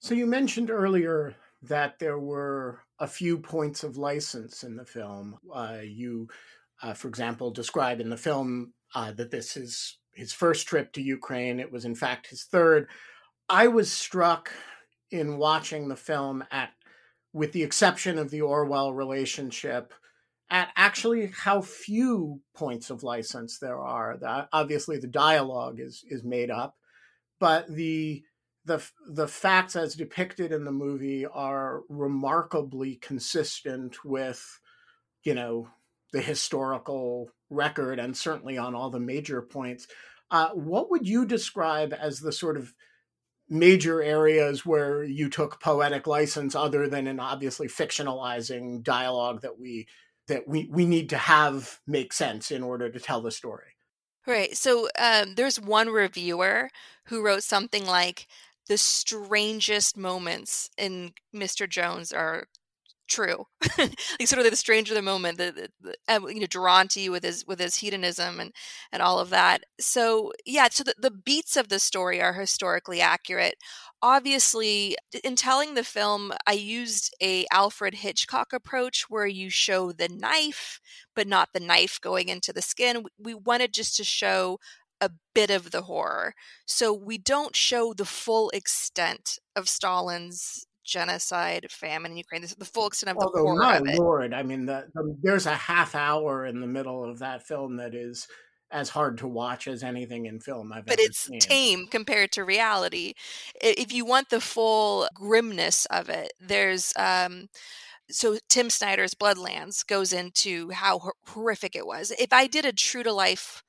So you mentioned earlier that there were a few points of license in the film. Uh, you, uh, for example, describe in the film uh, that this is his first trip to Ukraine. It was, in fact, his third. I was struck in watching the film at, with the exception of the Orwell relationship, at actually how few points of license there are. That obviously the dialogue is is made up, but the the the facts as depicted in the movie are remarkably consistent with you know the historical record and certainly on all the major points uh, what would you describe as the sort of major areas where you took poetic license other than in obviously fictionalizing dialogue that we that we we need to have make sense in order to tell the story? Right so um, there's one reviewer who wrote something like the strangest moments in mr jones are true. like sort of the stranger the moment, the, the, the, eh, you know Duranty with his with his hedonism and and all of that. So yeah, so the, the beats of the story are historically accurate. Obviously, in telling the film, I used a Alfred Hitchcock approach where you show the knife, but not the knife going into the skin. We wanted just to show a bit of the horror. So we don't show the full extent of Stalin's genocide, famine in Ukraine, the full extent of the Although, horror my of it. Lord, I mean, the, the, there's a half hour in the middle of that film that is as hard to watch as anything in film I've but ever it's seen. tame compared to reality. If you want the full grimness of it, there's um, so Tim Snyder's Bloodlands goes into how horrific it was. If I did a true to life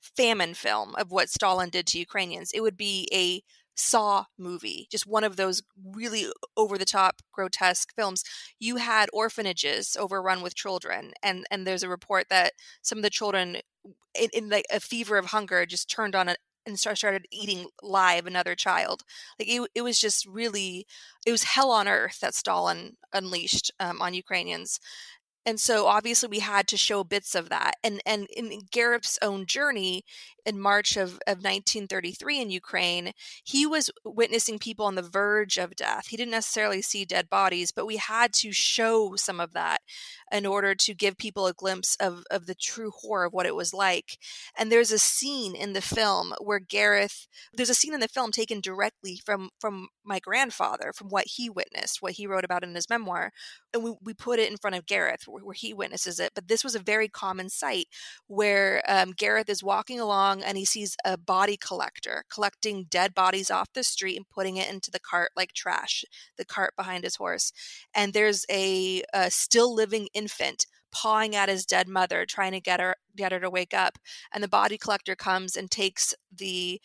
famine film of what Stalin did to Ukrainians, it would be a Saw movie, just one of those really over the top grotesque films, you had orphanages overrun with children, and and there's a report that some of the children, in, in like a fever of hunger, just turned on a, and started eating live another child. Like it, it was just really, it was hell on earth that Stalin unleashed um, on Ukrainians. And so obviously we had to show bits of that. And and in gareth's own journey in march of, of 1933 in ukraine he was witnessing people on the verge of death. He didn't necessarily see dead bodies but we had to show some of that in order to give people a glimpse of, of the true horror of what it was like. And there's a scene in the film where gareth there's a scene in the film taken directly from from my grandfather from what he witnessed what he wrote about in his memoir and we, we put it in front of gareth where he witnesses it, but this was a very common sight where um, Gareth is walking along and he sees a body collector collecting dead bodies off the street and putting it into the cart like trash, the cart behind his horse. And there's a, a still living infant pawing at his dead mother trying to get her get her to wake up and the body collector comes and takes the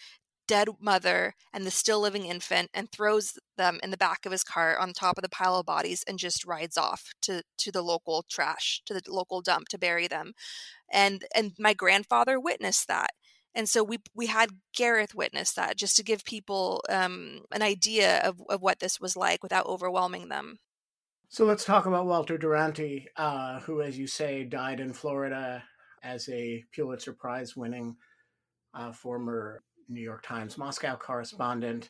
dead mother and the still living infant and throws them in the back of his car on top of the pile of bodies and just rides off to to the local trash to the local dump to bury them and and my grandfather witnessed that and so we we had Gareth witness that just to give people um, an idea of, of what this was like without overwhelming them. So let's talk about Walter Duranty, uh, who, as you say, died in Florida as a Pulitzer Prize winning uh, former New York Times Moscow correspondent.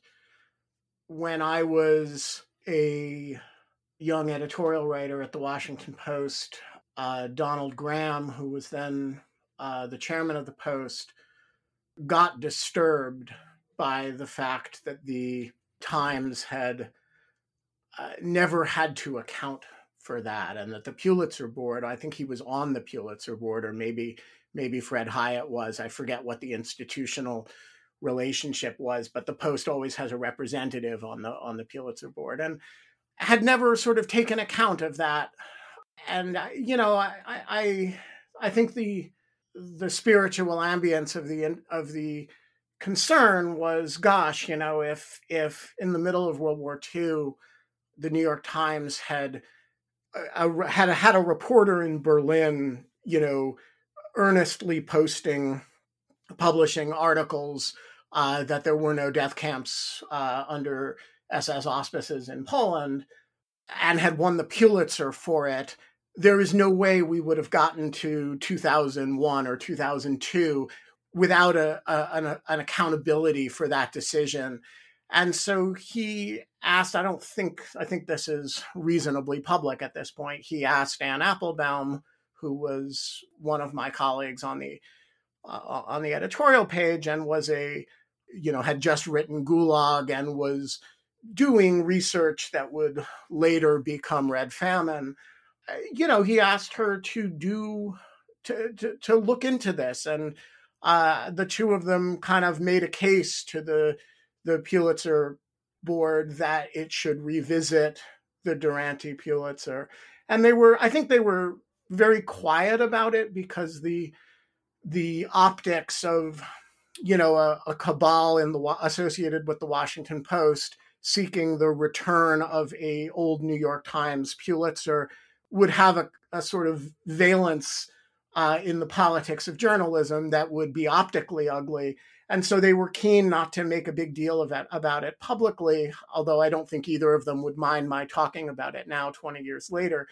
When I was a young editorial writer at the Washington Post, uh, Donald Graham, who was then uh, the chairman of the Post, got disturbed by the fact that the Times had uh, never had to account for that, and that the Pulitzer Board, I think he was on the Pulitzer Board, or maybe maybe Fred Hiatt was. I forget what the institutional relationship was, but the Post always has a representative on the on the Pulitzer board, and had never sort of taken account of that. And uh, you know, I I I think the the spiritual ambience of the of the concern was, gosh, you know, if if in the middle of World War II, the New York Times had a, had a, had a reporter in Berlin, you know, earnestly posting publishing articles uh, that there were no death camps uh, under SS auspices in Poland and had won the Pulitzer for it, there is no way we would have gotten to 2001 or 2002 without a, a an, an, accountability for that decision. And so he asked, I don't think, I think this is reasonably public at this point. He asked Anne Applebaum, who was one of my colleagues on the uh, on the editorial page and was a you know had just written gulag and was doing research that would later become red famine you know he asked her to do to to, to look into this and uh, the two of them kind of made a case to the the Pulitzer board that it should revisit the Duranty Pulitzer and they were I think they were very quiet about it because the the optics of you know, a, a cabal in the associated with the Washington Post seeking the return of a old New York Times Pulitzer would have a, a sort of valence uh, in the politics of journalism that would be optically ugly. And so they were keen not to make a big deal of it, about it publicly, although I don't think either of them would mind my talking about it now, 20 years later.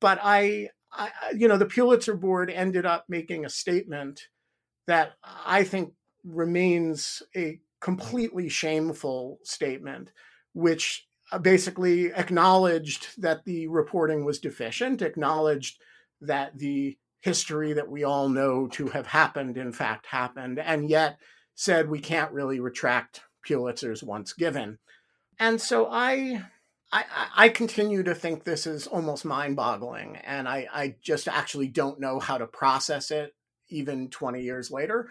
But I, I you know, the Pulitzer Board ended up making a statement that I think remains a completely shameful statement, which Uh, basically acknowledged that the reporting was deficient, acknowledged that the history that we all know to have happened, in fact, happened, and yet said we can't really retract Pulitzer's once given. And so I, I, I continue to think this is almost mind boggling, and I, I just actually don't know how to process it even 20 years later.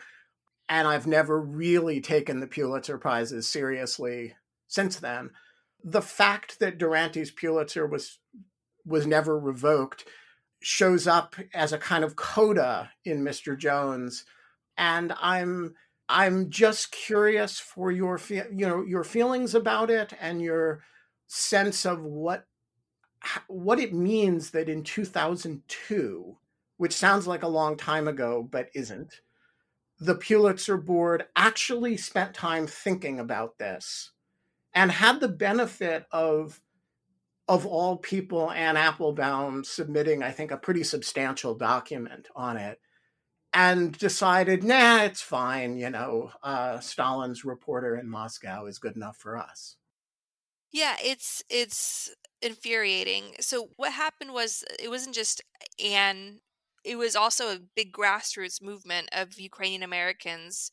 And I've never really taken the Pulitzer Prizes seriously since then. The fact that Duranty's Pulitzer was was never revoked shows up as a kind of coda in Mr. Jones, and I'm I'm just curious for your you know your feelings about it and your sense of what what it means that in 2002 which sounds like a long time ago but isn't, the Pulitzer Board actually spent time thinking about this and had the benefit of of all people Anne Applebaum submitting I think a pretty substantial document on it and decided nah it's fine you know uh, Stalin's reporter in Moscow is good enough for us. Yeah it's it's infuriating. So what happened was it wasn't just Anne it was also a big grassroots movement of Ukrainian Americans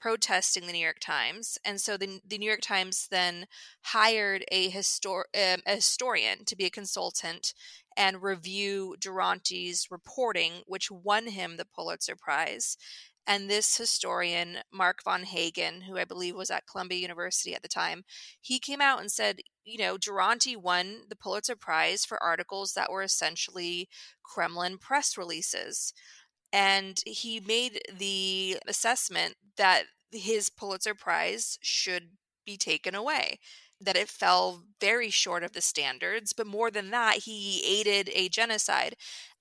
protesting the New York Times, and so the the New York Times then hired a histor- um, a historian to be a consultant and review Duranty's reporting, which won him the Pulitzer Prize. And this historian, Mark von Hagen, who I believe was at Columbia University at the time, he came out and said, you know, Duranty won the Pulitzer Prize for articles that were essentially Kremlin press releases. And he made the assessment that his Pulitzer Prize should be taken away that it fell very short of the standards, but more than that, he aided a genocide.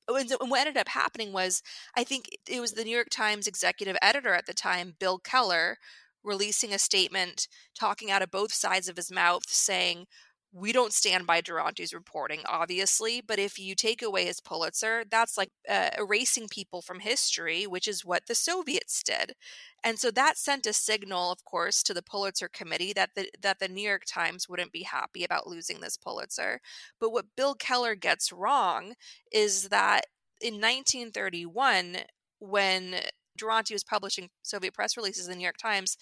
And what ended up happening was, I think it was the New York Times executive editor at the time, Bill Keller, releasing a statement talking out of both sides of his mouth saying, we don't stand by Duranty's reporting, obviously, but if you take away his Pulitzer, that's like uh, erasing people from history, which is what the Soviets did. And so that sent a signal, of course, to the Pulitzer Committee that the that the New York Times wouldn't be happy about losing this Pulitzer. But what Bill Keller gets wrong is that in 1931, when Duranty was publishing Soviet press releases in the New York Times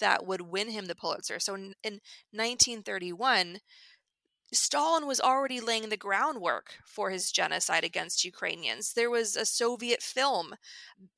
that would win him the Pulitzer. So in, in 1931, Stalin was already laying the groundwork for his genocide against Ukrainians. There was a Soviet film,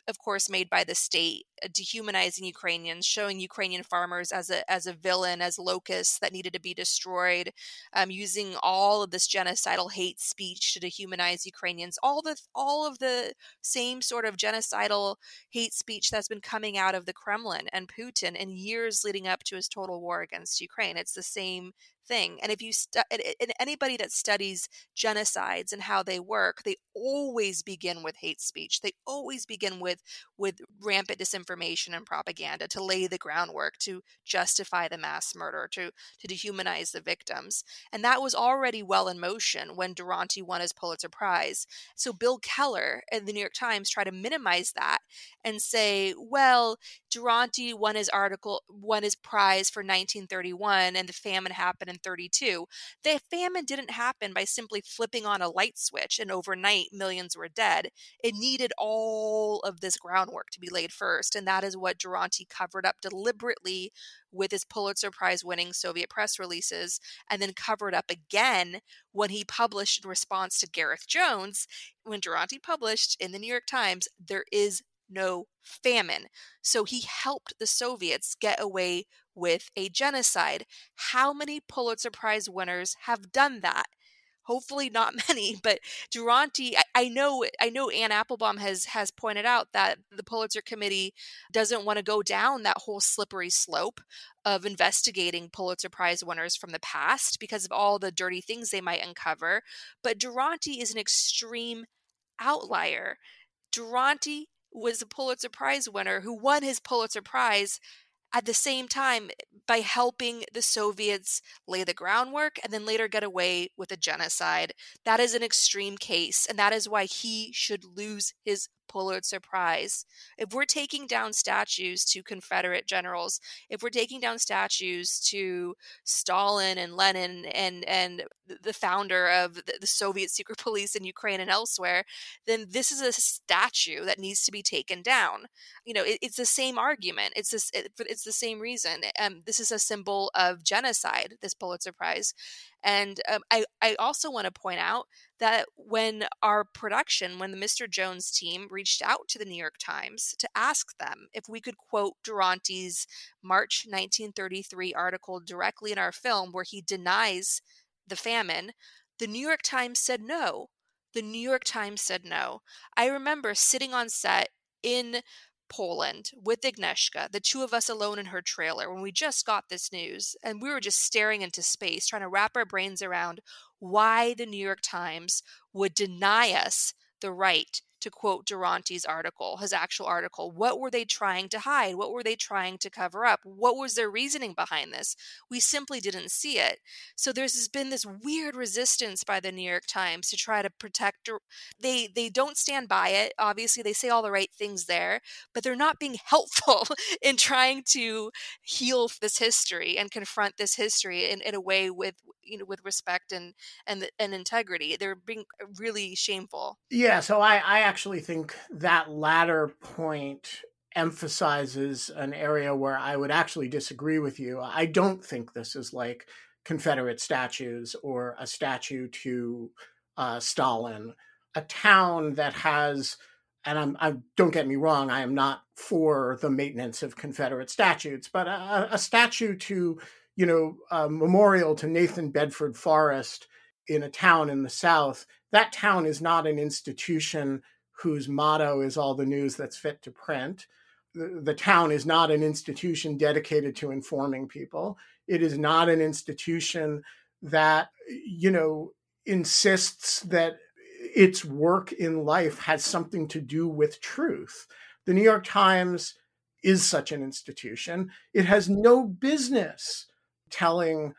of course, made by the state, uh, dehumanizing Ukrainians, showing Ukrainian farmers as a as a villain, as locusts that needed to be destroyed, um, using all of this genocidal hate speech to dehumanize Ukrainians. All the all of the same sort of genocidal hate speech that's been coming out of the Kremlin and Putin in years leading up to his total war against Ukraine. It's the same thing. And if you stu- and anybody that studies genocides and how they work, they always begin with hate speech. They always begin with with rampant disinformation and propaganda to lay the groundwork to justify the mass murder, to to dehumanize the victims. And that was already well in motion when Duranty won his Pulitzer Prize. So Bill Keller and the New York Times try to minimize that and say, well, Duranty won his article, won his prize for 1931, and the famine happened in 32. The famine didn't happen by simply flipping on a light switch and overnight millions were dead. It needed all of this groundwork to be laid first, and that is what Duranty covered up deliberately with his Pulitzer Prize winning Soviet press releases, and then covered up again when he published in response to Gareth Jones. When Duranty published in the New York Times, there is no famine. So he helped the Soviets get away with a genocide. How many Pulitzer Prize winners have done that? Hopefully not many, but Duranty, I, I, know, I know Anne Applebaum has has pointed out that the Pulitzer Committee doesn't want to go down that whole slippery slope of investigating Pulitzer Prize winners from the past because of all the dirty things they might uncover. But Duranty is an extreme outlier. Duranty was a Pulitzer Prize winner who won his Pulitzer Prize at the same time by helping the Soviets lay the groundwork and then later get away with a genocide. That is an extreme case, and that is why he should lose his Pulitzer Prize. If we're taking down statues to Confederate generals, if we're taking down statues to Stalin and Lenin and and the founder of the, Soviet secret police in Ukraine and elsewhere, then this is a statue that needs to be taken down. You know, it, it's the same argument. It's this. It, it's the same reason. Um, this is a symbol of genocide. This Pulitzer Prize, and um, I, I also want to point out that when our production, when the Mr. Jones team reached out to the New York Times to ask them if we could quote Duranty's March 1933 article directly in our film where he denies the famine, the New York Times said no. The New York Times said no. I remember sitting on set in Poland with Agnieszka, the two of us alone in her trailer, when we just got this news, and we were just staring into space, trying to wrap our brains around why the New York Times would deny us the right to quote Duranty's article, his actual article. What were they trying to hide? What were they trying to cover up? What was their reasoning behind this? We simply didn't see it. So there's been this weird resistance by the New York Times to try to protect. They they don't stand by it. Obviously, they say all the right things there, but they're not being helpful in trying to heal this history and confront this history in, in a way with you know with respect and and and integrity. They're being really shameful. Yeah. So I I actually think that latter point emphasizes an area where I would actually disagree with you. I don't think this is like Confederate statues or a statue to uh, Stalin, a town that has, and I'm, I don't get me wrong, I am not for the maintenance of Confederate statues, but a, a statue to, you know, a memorial to Nathan Bedford Forrest in a town in the South. That town is not an institution whose motto is all the news that's fit to print. The, town is not an institution dedicated to informing people. It is not an institution that, you know, insists that its work in life has something to do with truth. The New York Times is such an institution. It has no business telling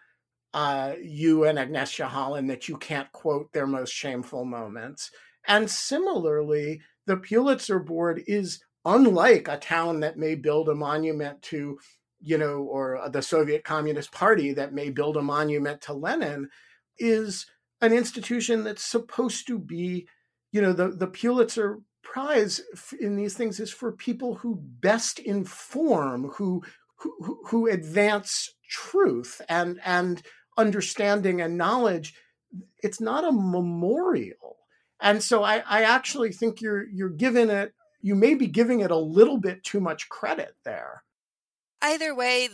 uh, you and Agnieszka Holland that you can't quote their most shameful moments. And similarly, the Pulitzer Board is unlike a town that may build a monument to, you know, or uh, the Soviet Communist Party that may build a monument to Lenin, is an institution that's supposed to be, you know, the, the Pulitzer Prize in these things is for people who best inform, who who, who advance truth and and understanding and knowledge. It's not a memorial and so I, I actually think you're you're giving it you may be giving it a little bit too much credit there. Either way,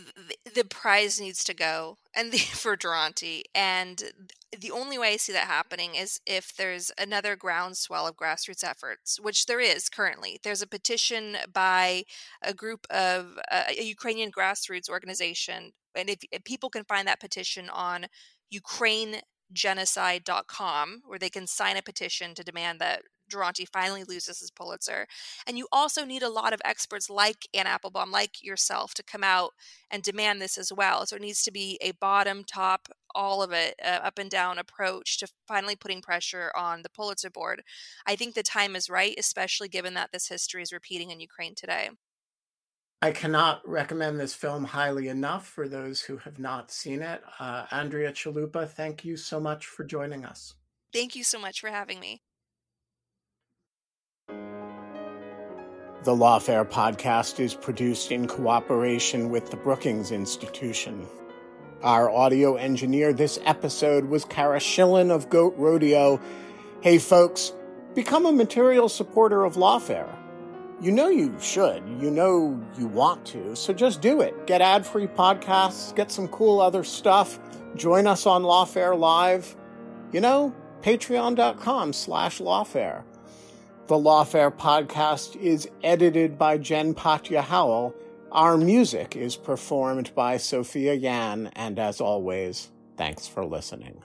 the prize needs to go, and the, for Duranty, and the only way I see that happening is if there's another groundswell of grassroots efforts, which there is currently. There's a petition by a group of uh, a Ukrainian grassroots organization, and if, if people can find that petition on Ukraine genocide.com where they can sign a petition to demand that Duranty finally loses his Pulitzer. And you also need a lot of experts like Anne Applebaum, like yourself, to come out and demand this as well. So it needs to be a bottom, top, all of it, uh, up and down approach to finally putting pressure on the Pulitzer board. I think the time is right, especially given that this history is repeating in Ukraine today. I cannot recommend this film highly enough for those who have not seen it. Uh, Andrea Chalupa, thank you so much for joining us. Thank you so much for having me. The Lawfare podcast is produced in cooperation with the Brookings Institution. Our audio engineer this episode was Cara Shillenn of Goat Rodeo. Hey, folks, become a material supporter of Lawfare you know you should. You know you want to. So just do it. Get ad free podcasts, get some cool other stuff. Join us on Lawfare Live. You know, patreon.com slash lawfare. The Lawfare podcast is edited by Jen Patja Howell. Our music is performed by Sophia Yan. And as always, thanks for listening.